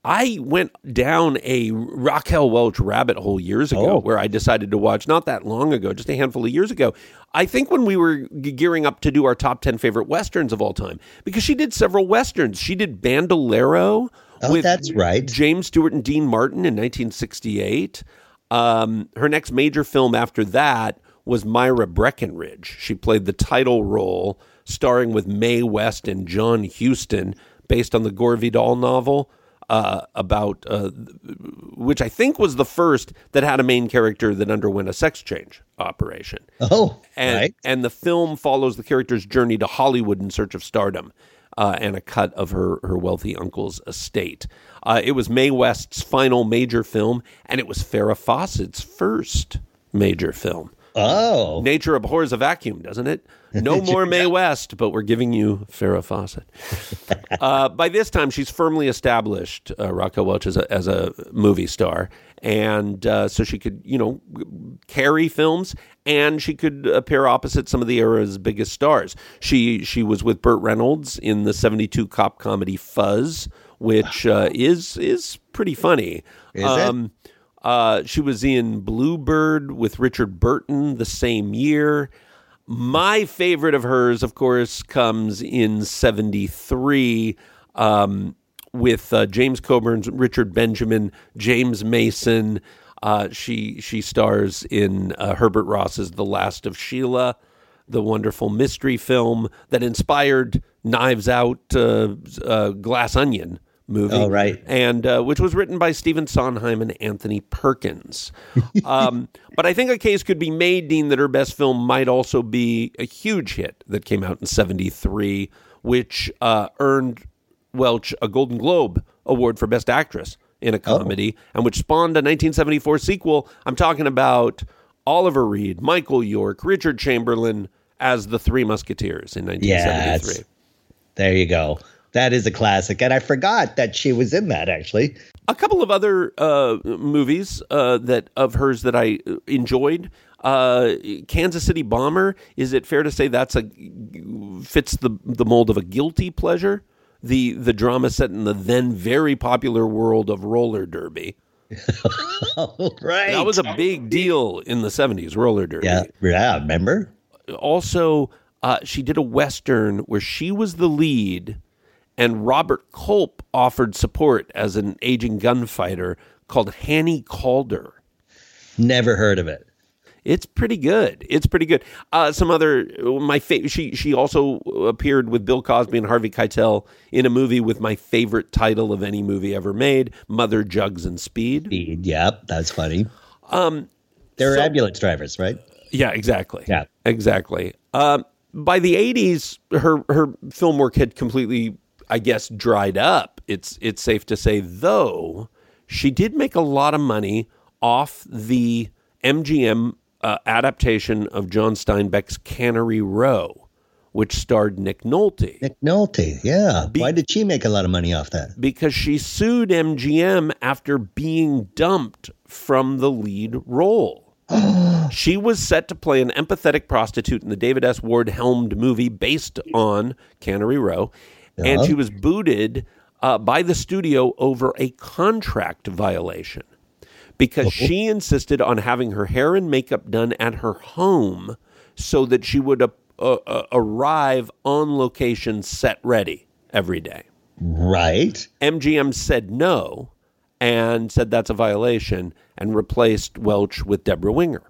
Speaker 3: I went down a Raquel Welch rabbit hole years ago
Speaker 4: Oh.
Speaker 3: where I decided to watch not that long ago, just a handful of years ago. I think when we were gearing up to do our top 10 favorite westerns of all time, because she did several westerns. She did Bandolero
Speaker 4: Oh,
Speaker 3: with
Speaker 4: that's right.
Speaker 3: James Stewart and Dean Martin in 1968. Um, her next major film after that was Myra Breckinridge. She played the title role, starring with Mae West and John Huston, based on the Gore Vidal novel. Uh, about uh, which I think was the first that had a main character that underwent a sex change operation.
Speaker 4: Oh,
Speaker 3: And,
Speaker 4: right.
Speaker 3: and the film follows the character's journey to Hollywood in search of stardom uh, and a cut of her, her wealthy uncle's estate. Uh, it was Mae West's final major film, and it was Farrah Fawcett's first major film.
Speaker 4: Oh,
Speaker 3: Nature abhors a vacuum, doesn't it? No <laughs> more Mae West, but we're giving you Farrah Fawcett. <laughs> uh, by this time, she's firmly established uh, Raquel Welch as a, as a movie star, and uh, so she could, you know, carry films, and she could appear opposite some of the era's biggest stars. She she was with Burt Reynolds in the '72 cop comedy Fuzz, which uh, is is pretty funny.
Speaker 4: Is it?
Speaker 3: Uh, she was in Bluebeard with Richard Burton the same year. My favorite of hers, of course, comes in 73 um, with uh, James Coburn, Richard Benjamin, James Mason. Uh, she, she stars in uh, Herbert Ross's The Last of Sheila, the wonderful mystery film that inspired Knives Out, uh, uh, Glass Onion movie
Speaker 4: Oh, right.
Speaker 3: and uh, which was written by Stephen Sondheim and Anthony Perkins. <laughs> um, but I think a case could be made, Dean, that her best film might also be a huge hit that came out in '73, which uh, earned Welch a Golden Globe Award for Best Actress in a comedy, and which spawned a 1974 sequel. I'm talking about Oliver Reed, Michael York, Richard Chamberlain as the Three Musketeers in 1973.
Speaker 4: yes. There you go. That is a classic, and I forgot that she was in that. Actually,
Speaker 3: a couple of other uh, movies uh, that of hers that I enjoyed. Uh, Kansas City Bomber. Is it fair to say that's a fits the the mold of a guilty pleasure? The the drama set in the then very popular world of roller derby. <laughs>
Speaker 4: right.
Speaker 3: That was a big deal in the seventies. Roller derby.
Speaker 4: yeah, yeah. Remember?
Speaker 3: Also, uh, she did a western where she was the lead, and Robert Culp offered support as an aging gunfighter called Hannie Caulder.
Speaker 4: Never heard of it.
Speaker 3: It's pretty good. It's pretty good. Uh, some other my fa- she she also appeared with Bill Cosby and Harvey Keitel in a movie with my favorite title of any movie ever made, Mother Jugs and Speed.
Speaker 4: Speed. Yep, that's funny.
Speaker 3: Um,
Speaker 4: They're
Speaker 3: so-
Speaker 4: ambulance drivers, right?
Speaker 3: Yeah, exactly.
Speaker 4: Yeah.
Speaker 3: exactly. Um, by the '80s, her her film work had completely, I guess, dried up. It's it's safe to say, though, she did make a lot of money off the MGM uh, adaptation of John Steinbeck's Cannery Row, which starred Nick Nolte.
Speaker 4: Nick Nolte. Yeah. Why did she make a lot of money off that?
Speaker 3: because she sued MGM after being dumped from the lead role. <gasps> she was set to play an empathetic prostitute in the David S. Ward helmed movie based on Cannery Row, and she was booted uh, by the studio over a contract violation because she insisted on having her hair and makeup done at her home so that she would uh, uh, uh, arrive on location set ready every day.
Speaker 4: Right.
Speaker 3: MGM said no and said that's a violation and replaced Welch with Deborah Winger.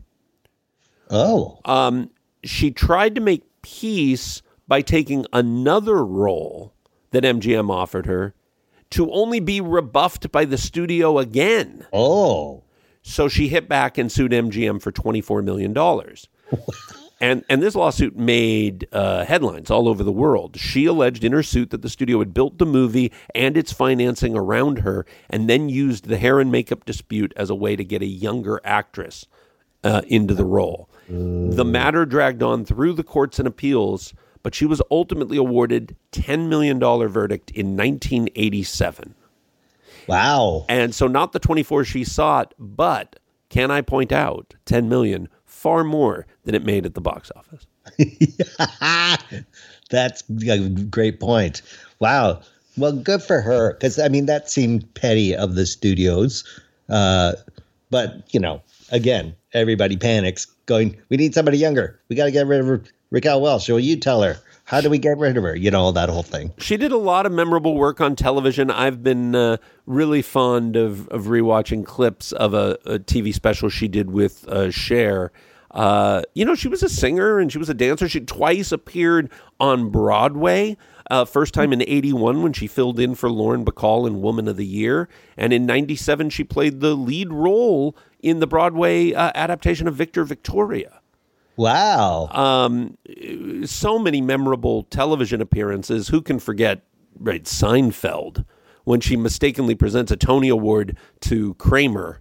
Speaker 4: Oh.
Speaker 3: Um, she tried to make peace by taking another role that MGM offered her to only be rebuffed by the studio again.
Speaker 4: Oh.
Speaker 3: So she hit back and sued MGM for $24 million. <laughs> and, and this lawsuit made uh, headlines all over the world. She alleged in her suit that the studio had built the movie and its financing around her and then used the hair and makeup dispute as a way to get a younger actress uh, into the role. The matter dragged on through the courts and appeals, but she was ultimately awarded $10 million verdict in 1987.
Speaker 4: Wow.
Speaker 3: And so not the 24 she sought, but can I point out 10 million far more than it made at the box office. <laughs>
Speaker 4: That's a great point. Wow. Well, good for her because I mean that seemed petty of the studios, uh, but you know, again, everybody panics, going, "We need somebody younger. We got to get rid of Raquel Welch." Well, you tell her. How do we get rid of her? You know that whole thing.
Speaker 3: She did a lot of memorable work on television. I've been uh, really fond of of rewatching clips of a, a TV special she did with uh, Cher. Uh, you know, she was a singer and she was a dancer. She twice appeared on Broadway. Uh, first time in 81 when she filled in for Lauren Bacall in Woman of the Year. And in 97, she played the lead role in the Broadway uh, adaptation of Victor Victoria.
Speaker 4: Wow.
Speaker 3: Um, so many memorable television appearances. Who can forget, right, Seinfeld, when she mistakenly presents a Tony Award to Kramer,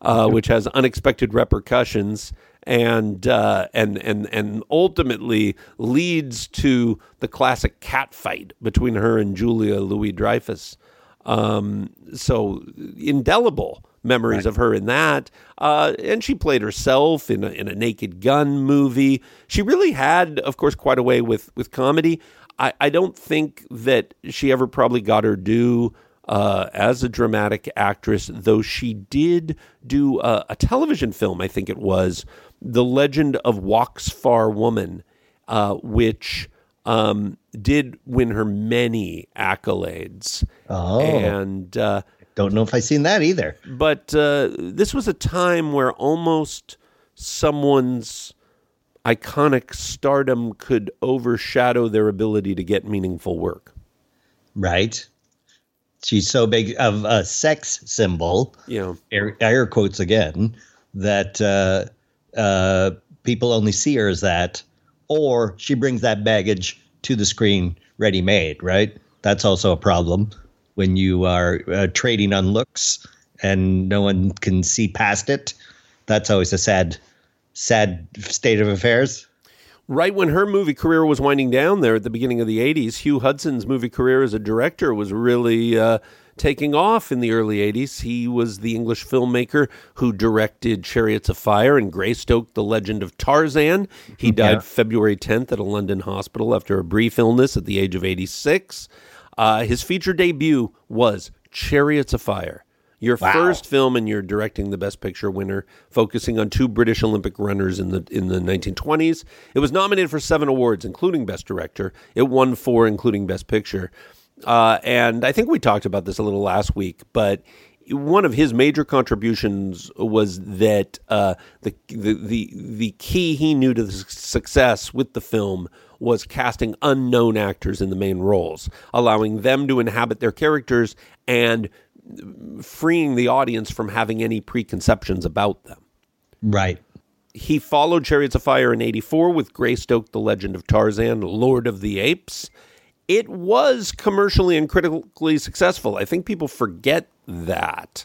Speaker 3: uh, which has unexpected repercussions and uh, and and and ultimately leads to the classic cat fight between her and Julia Louis Dreyfus. Um, so indelible memories of her in that. Uh, and she played herself in a, in a Naked Gun movie. She really had, of course, quite a way with with comedy. I, I don't think that she ever probably got her due. Uh, as a dramatic actress, though she did do a, a television film, I think it was, The Legend of Walks Far Woman, uh, which um, did win her many accolades.
Speaker 4: Oh.
Speaker 3: And uh,
Speaker 4: don't know if I've seen that either.
Speaker 3: But uh, this was a time where almost someone's iconic stardom could overshadow their ability to get meaningful work.
Speaker 4: Right. She's so big of a sex symbol.
Speaker 3: Yeah.
Speaker 4: Air, air quotes again. That uh, uh, people only see her as that, or she brings that baggage to the screen ready made. Right. That's also a problem when you are uh, trading on looks and no one can see past it. That's always a sad, sad state of affairs.
Speaker 3: Right when her movie career was winding down there at the beginning of the 80s, Hugh Hudson's movie career as a director was really uh, taking off in the early 80s. He was the English filmmaker who directed Chariots of Fire and Greystoke, The Legend of Tarzan. He died
Speaker 4: Yeah.
Speaker 3: February 10th at a London hospital after a brief illness at the age of 86. Uh, his feature debut was Chariots of Fire. Your
Speaker 4: Wow.
Speaker 3: first film, and you're directing the Best Picture winner, focusing on two British Olympic runners in the in the 1920s. It was nominated for seven awards, including Best Director. It won four, including Best Picture. Uh, and I think we talked about this a little last week, but one of his major contributions was that uh, the, the the the key he knew to the success with the film was casting unknown actors in the main roles, allowing them to inhabit their characters and freeing the audience from having any preconceptions about them.
Speaker 4: Right.
Speaker 3: He followed Chariots of Fire in 84 with Greystoke, The Legend of Tarzan, Lord of the Apes. It was commercially and critically successful. I think people forget that.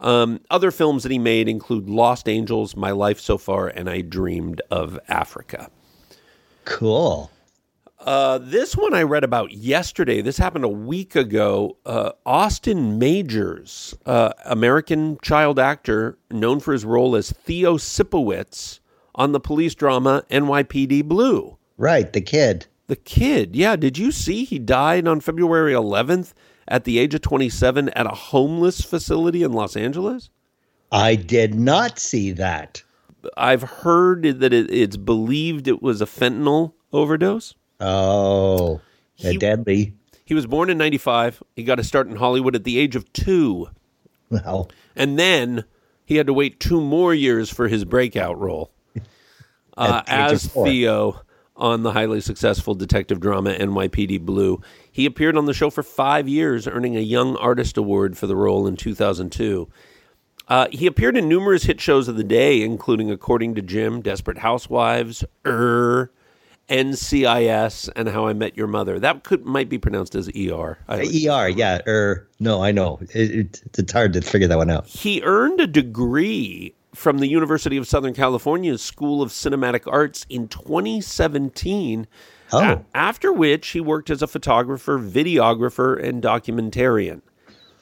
Speaker 3: Um, other films that he made include Lost Angels, My Life So Far, and I Dreamed of Africa.
Speaker 4: Cool.
Speaker 3: Uh, this one I read about yesterday. This happened a week ago. Uh, Austin Majors, uh, American child actor known for his role as Theo Sipowicz on the police drama NYPD Blue.
Speaker 4: Right. The kid.
Speaker 3: The kid, yeah. Did you see he died on February 11th at the age of 27 at a homeless facility in Los Angeles?
Speaker 4: I did not see that.
Speaker 3: I've heard that it, it's believed it was a fentanyl overdose.
Speaker 4: Oh,
Speaker 3: He-
Speaker 4: deadly.
Speaker 3: He was born in 95. He got a start in Hollywood at the age of two.
Speaker 4: Wow.
Speaker 3: And then he had to wait two more years for his breakout role <laughs> uh, as. Theo on the highly successful detective drama NYPD Blue. He appeared on the show for five years, earning a Young Artist Award for the role in 2002. Uh, he appeared in numerous hit shows of the day, including According to Jim, Desperate Housewives, Er, NCIS, and How I Met Your Mother. That could might be pronounced as ER.
Speaker 4: ER, yeah. Er, no, I know. It, it, it's hard to figure that one out.
Speaker 3: He earned a degree from the University of Southern California's School of Cinematic Arts in 2017.
Speaker 4: Oh.
Speaker 3: a- after which he worked as a photographer, videographer, and documentarian.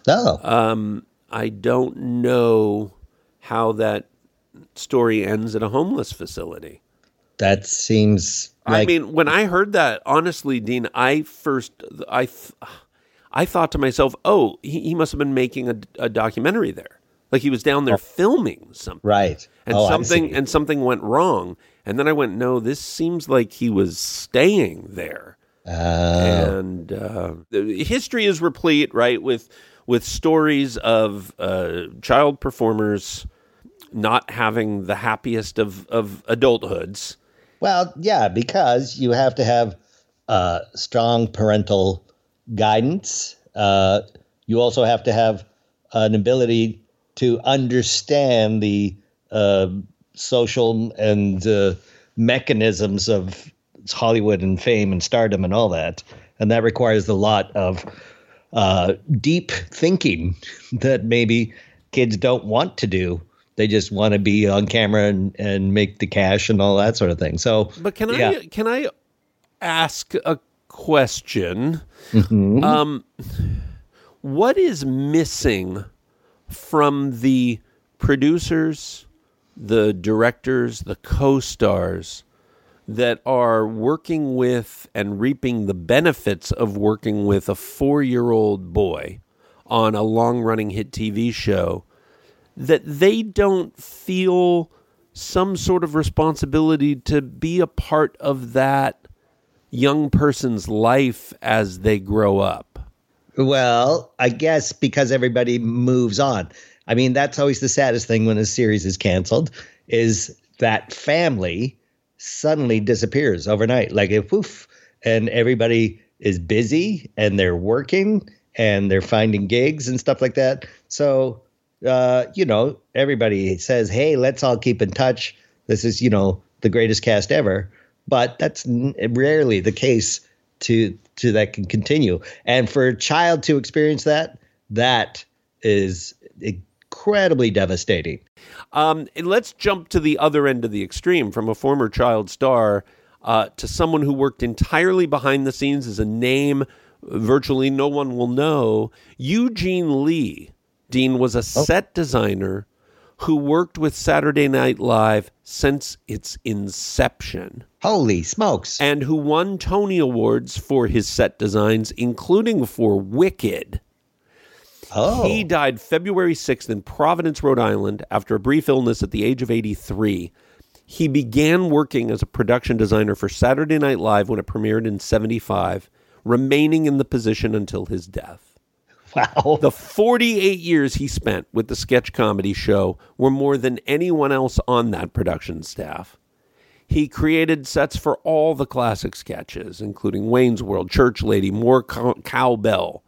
Speaker 4: Oh,
Speaker 3: Um, I don't know how that story ends at a homeless facility.
Speaker 4: that seems like
Speaker 3: I mean, when I heard that, honestly, Dean, I first I th- I thought to myself, "Oh, he, he must have been making a, a documentary there. Like he was down there filming something."
Speaker 4: right.
Speaker 3: and
Speaker 4: oh,
Speaker 3: something and something went wrong and then i went no this seems like he was staying there
Speaker 4: Oh.
Speaker 3: and uh, history is replete right with with stories of uh, child performers not having the happiest of of adulthoods
Speaker 4: Well, yeah, because you have to have uh, strong parental guidance. Uh, you also have to have an ability to understand the uh, social and uh, mechanisms of Hollywood and fame and stardom and all that. And that requires a lot of uh, deep thinking <laughs> that maybe kids don't want to do. They just want to be on camera and, and make the cash and all that sort of thing. So,
Speaker 3: but can
Speaker 4: yeah.
Speaker 3: i can i ask a question
Speaker 4: Mhm.
Speaker 3: um what is missing from the producers, the directors, the co-stars that are working with and reaping the benefits of working with a 4-year-old boy on a long-running hit TV show that they don't feel some sort of responsibility to be a part of that young person's life as they grow up.
Speaker 4: Well, I guess because everybody moves on. I mean, that's always the saddest thing when a series is canceled is that family suddenly disappears overnight. Like if poof, and everybody is busy and they're working and they're finding gigs and stuff like that. So, uh, you know, everybody says, "Hey, let's all keep in touch. This is, you know, the greatest cast ever." But that's n- rarely the case to to that can continue. And for a child to experience that, that is incredibly devastating.
Speaker 3: Um, and let's jump to the other end of the extreme from a former child star uh, to someone who worked entirely behind the scenes as a name virtually no one will know. Eugene Lee, Dean, was a set designer who worked with Saturday Night Live since its inception.
Speaker 4: Holy smokes.
Speaker 3: And who won Tony Awards for his set designs, including for Wicked.
Speaker 4: Oh.
Speaker 3: He died February 6th in Providence, Rhode Island, after a brief illness at the age of 83. He began working as a production designer for Saturday Night Live when it premiered in 75, remaining in the position until his death.
Speaker 4: Wow.
Speaker 3: The 48 years he spent with the sketch comedy show were more than anyone else on that production staff. He created sets for all the classic sketches, including Wayne's World, Church Lady, More Cowbell.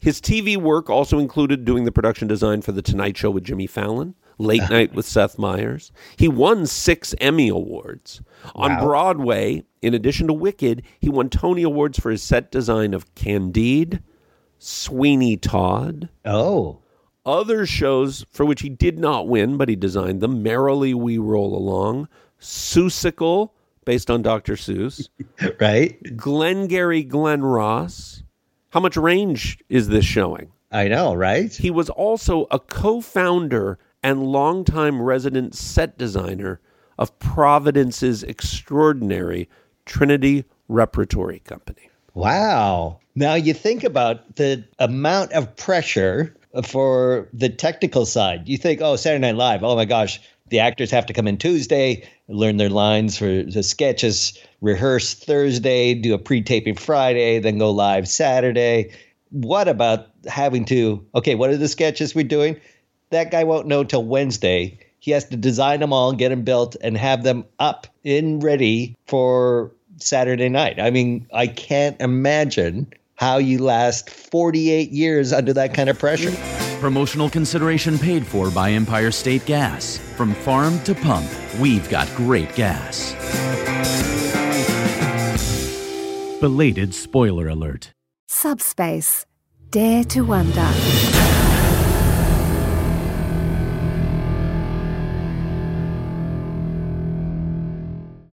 Speaker 3: His TV work also included doing the production design for The Tonight Show with Jimmy Fallon, Late <laughs> Night with Seth Meyers. He won six Emmy Awards. On Broadway, in addition to Wicked, he won Tony Awards for his set design of Candide, Sweeney Todd.
Speaker 4: Oh.
Speaker 3: Other shows for which he did not win, but he designed them Merrily We Roll Along, Seussical, based on Dr. Seuss, <laughs>
Speaker 4: right?
Speaker 3: Glengarry Glen Ross. How much range is this showing?
Speaker 4: I know, right?
Speaker 3: He was also a co founder and longtime resident set designer of Providence's extraordinary Trinity Repertory Company.
Speaker 4: Wow. Now you think about the amount of pressure for the technical side. You think, oh, Saturday Night Live, oh my gosh, the actors have to come in Tuesday, learn their lines for the sketches rehearse Thursday, do a pre-taping Friday, then go live Saturday. What about having to okay, what are the sketches we're doing? That guy won't know till Wednesday. He has to design them all, and get them built, and have them up and ready for Saturday night. I mean, I can't imagine how you last 48 years under that kind of pressure.
Speaker 6: Promotional consideration paid for by Empire State Gas. From farm to pump, we've got great gas. Belated spoiler alert.
Speaker 8: Subspace. Dare to wonder.